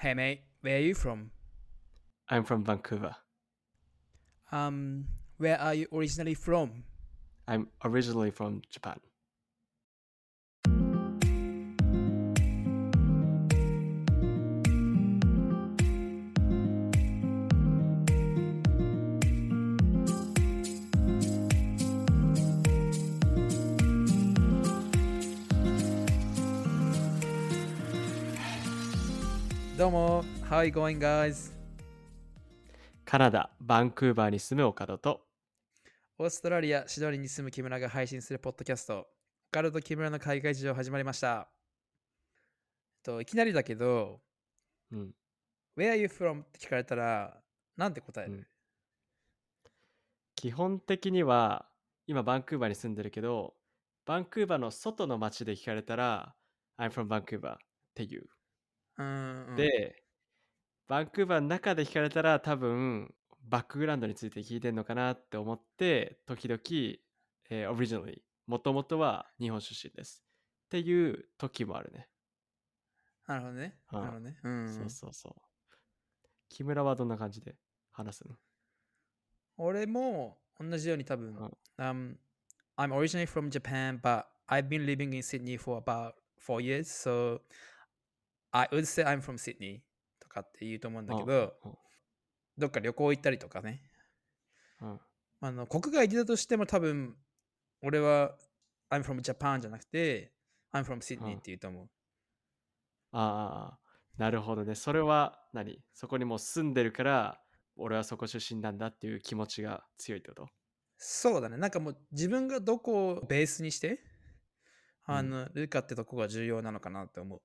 Hey mate, where are you from? I'm from Vancouver. Um, where are you originally from? I'm originally from Japan. どうも、How are you going guys? カナダ、バンクーバーに住むオカドと、オーストラリア、シドニーに住む木村が配信するポッドキャスト、オカルト木村の海外事情始まりました。といきなりだけど、うん、Where are you from? って聞かれたら、なんて答える、うん基本的には今バンクーバーに住んでるけど、バンクーバーの外の街で聞かれたら、I'm from Vancouver っていう。うーん、で、バンクーバーの中で聞かれたら多分バックグラウンドについて聞いてんのかなって思って時々、えー、originally もともとは日本出身ですっていう時もあるね、なるほどね。うんなるほどね。うん。そうそうそう木村はどんな感じで話すの？俺も同じように多分、うん um, I'm originally from Japan, but I've been living in Sydney for about four years, so I would say I'm from Sydney とかって言うと思うんだけど、どっか旅行行ったりとかね、うん。うんあの国外出たとしても多分俺は I'm from Japan じゃなくて I'm from Sydney って言うと思う。ああなるほどね。それは何？そこにもう住んでるから俺はそこ出身なんだっていう気持ちが強いってこと？そうだね。なんかもう自分がどこをベースにして、あの、るかってとこが重要なのかなって思う。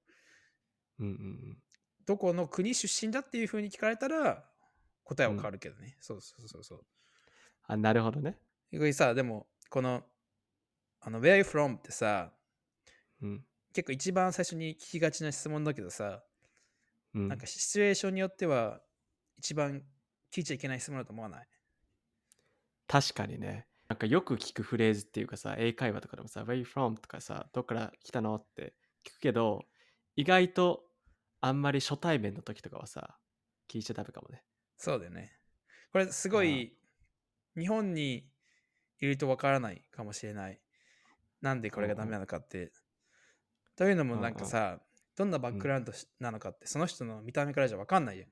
うんうんうんどこの国出身だっていう風に聞かれたら答えは変わるけどね。そうそうそうそう。あなるほどねこれさ、でも、この、あの、Where are you from? ってさ、うん結構一番最初に聞きがちな質問だけどさ、うんなんかシチュエーションによっては一番聞いちゃいけない質問だと思わない？確かにね。なんかよく聞くフレーズっていうかさ、英会話とかでもさ、Where are you from? とかさ、どっから来たの？って聞くけど、意外とあんまり初対面の時とかはさ、聞いちゃダメかもね。そうだよね。これすごい日本にいるとわからないかもしれない。なんでこれがダメなのかって。というのもなんかさ、どんなバックグラウンドしなのかって、その人の見た目からじゃわかんないよ。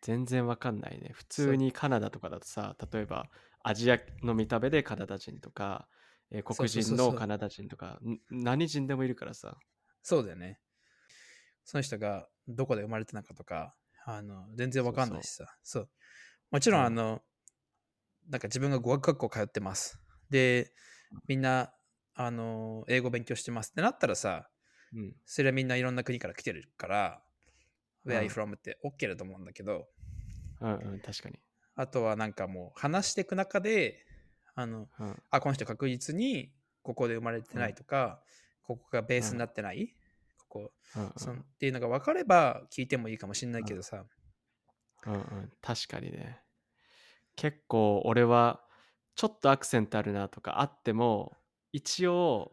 全然わかんないね。普通にカナダとかだとさ、例えばアジアの見た目でカナダ人とか、えー黒人のカナダ人とか、ん何人でもいるからさ。そうだよね。その人がどこで生まれてたのかとか、あの全然わかんないしさ。そうもちろん、うんあの、なんか自分が語学学校通ってます。で、みんな、あの、英語勉強してますってなったらさ、うん。それはみんないろんな国から来てるから、Where are う you ん from? って OK だと思うんだけど、うんうん、確かに。あとはなんかもう話していく中で、あの、うん。あ、この人確実にここで生まれてないとか、ここがベースになってない、ここ、そんっていうのが分かれば聞いてもいいかもしれないけどさ、うんうん、確かにね。結構俺はちょっとアクセントあるなとかあっても一応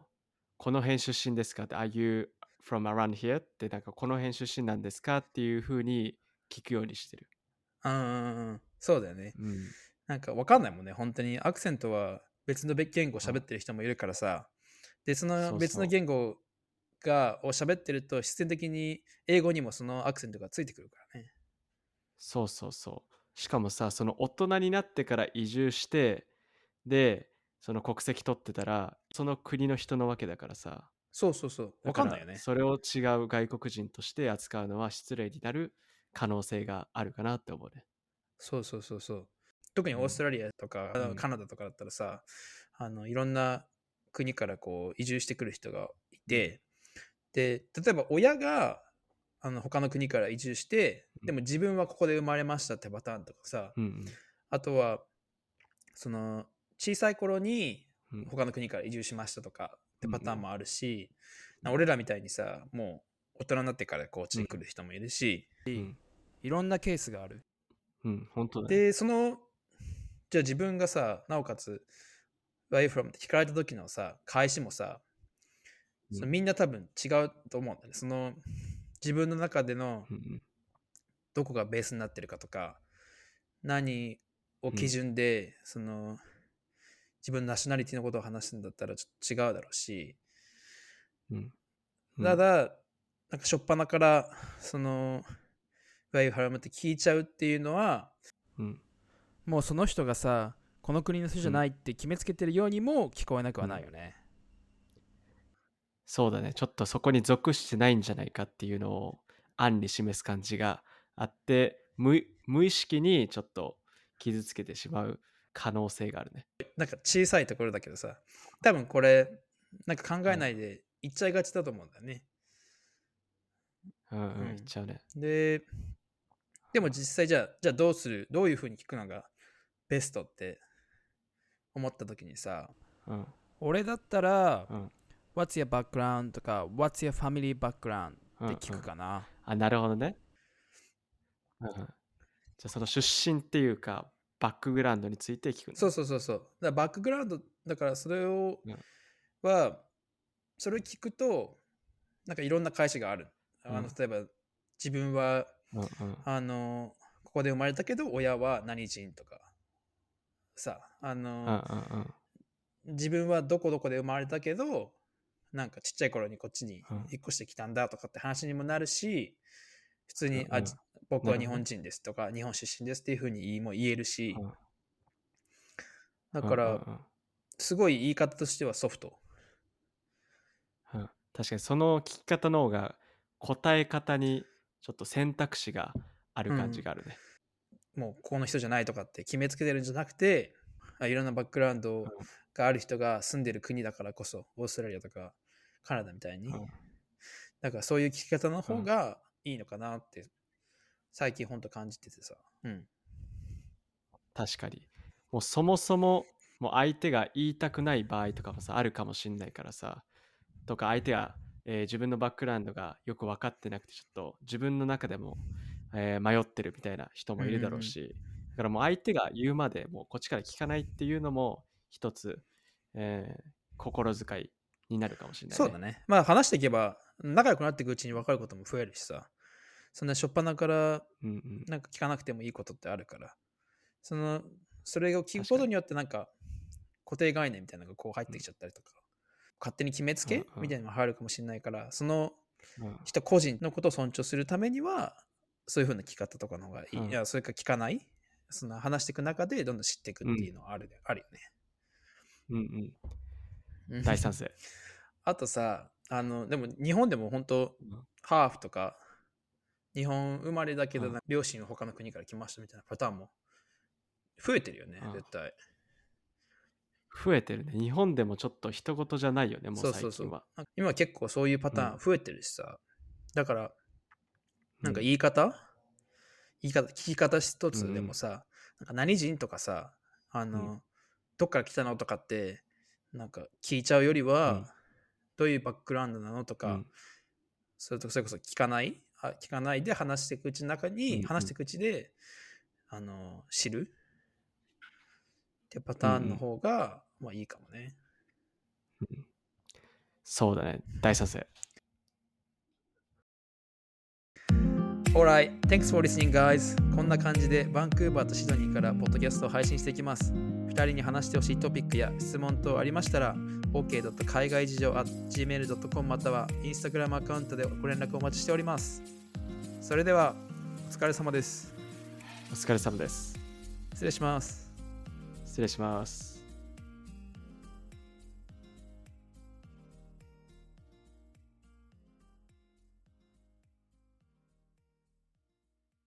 この辺出身ですかって Are you from around here? ってなんかこの辺出身なんですかっていう風に聞くようにしてる。うんそうだよね。うん。なんか分かんないもんね、本当に。アクセントは別の言語を喋ってる人もいるからさ、で、その別の言語がを喋ってると必然的に英語にもそのアクセントがついてくるからね。そうそうそう。しかもさ、その大人になってから移住して、で、その国籍取ってたら、その国の人のわけだからさ。そうそうそう、だか分からんないよね。それを違う外国人として扱うのは失礼になる可能性があるかなって思うね。そうそうそうそう。特にオーストラリアとか、うんカナダとかだったらさ、あのいろんな国からこう移住してくる人がいて、で、例えば親があの他の国から移住して、うんでも自分はここで生まれましたってパターンとかさ、うんうん。あとは、その小さい頃にうん他の国から移住しましたとかってパターンもあるし、な俺らみたいにさ、もう大人になってからこっちに来る人もいるし、うんいろんなケースがある。うん、本当。で、その、じゃあ自分がさ、なおかつ、Where are you from? って聞かれた時のさ、返しもさ、うんそのみんな多分違うと思うんだよね。その、自分の中でのうんどこがベースになってるかとか、何を基準で、その、自分のナショナリティのことを話すんだったらちょっと違うだろうし、うん。ただ、なんか初っ端から、その、Where you from って聞いちゃうっていうのは、うん。もうその人がさ、この国の人じゃないって決めつけてるようにも聞こえなくはないよね。そうだね。ちょっとそこに属してないんじゃないかっていうのを暗に示す感じがあって、無無意識にちょっと傷つけてしまう可能性があるね。なんか小さいところだけどさ、多分これ、なんか考えないで言っちゃいがちだと思うんだよね。うんうん、うん言っちゃうね。で、でも実際じゃあ、じゃあどうする？どういうふうに聞くのがベストって？思った時にさ、うん。俺だったら、うん What's your background? とか What's your family background? うんって聞くかな。あ、なるほどね。うんうん、じゃあその出身っていうか、バックグラウンドについて聞くのそうそうそうそう。だからバックグラウンド、だからそれを、うんは、それを聞くと、なんかいろんな返しがある。あのうん例えば、自分は、うんうんあの、ここで生まれたけど、親は何人とか、さ、あの、うんうんうん。自分はどこどこで生まれたけど、なんかちっちゃい頃にこっちにうん。引っ越してきたんだとかって話にもなるし、普通に、うんうん。あじ僕は日本人ですとか、日本出身ですっていうふうにも言えるし、うん。だから、うんうんうん。すごい言い方としてはソフト。うん。確かにその聞き方の方が答え方にちょっと選択肢がある感じがあるね。もうこの人じゃないとかって決めつけてるんじゃなくて、あいろんなバックグラウンドがある人が住んでる国だからこそ、オーストラリアとかカナダみたいに。うんだからそういう聞き方の方がいいのかなって、最近ほんと感じててさ。うん。確かに。もうそもそももう相手が言いたくない場合とかもさあるかもしんないからさとか相手が、えー自分のバックグラウンドがよく分かってなくてちょっと自分の中でも、えー迷ってるみたいな人もいるだろうし、だからもう相手が言うまでもうこっちから聞かないっていうのも一つ、えー心遣いになるかもしれない、そうだね。まあ話していけば、仲良くなっていくうちに分かることも増えるしさ。そんな初っ端からうんうんなんか聞かなくてもいいことってあるから。その、それを聞くことによってなんか固定概念みたいなのがこう入ってきちゃったりとか、勝手に決めつけうんうんみたいなのが入るかもしれないから、そのうん人個人のことを尊重するためには、そういう風な聞き方とかの方がいい。うんいや、それか聞かない？その話していく中でどんどん知っていくっていうのはある,、あるようんうんね。大賛成。あとさ、あの、でも日本でも本当うんハーフとか、日本生まれだけど、うん両親は他の国から来ましたみたいなパターンも増えてるよねう、ん絶対。増えてるね。日本でもちょっと人事じゃないよね、もうそうそうそう最近は。。なんか今結構そういうパターうんン増えてるしさ、だから、なんかうん言い方、言い方、聞き方一つでもさ、なんか何人とかさ、あの、うん。どっから来たのとかって、なんか聞いちゃうよりは、うん。どういうバックグラウンドなのとか、うん。それとそれこそ聞かない？あ聞かないで話していくうちの中に、うんうん。話していくうちで、あの、知る？ってパターンの方が、まあいいかもね。そうだね。大賛成。Alright, thanks for listening, guys. こんな感じでバンクーバーとシドニーからポッドキャストを配信していきます。2人に話してほしいトピックや質問等ありましたら、ok. 海外事情 gmail.com または Instagram アカウントでご連絡お待ちしております。それでは、お疲れ様です。お疲れ様です。失礼します。失礼します。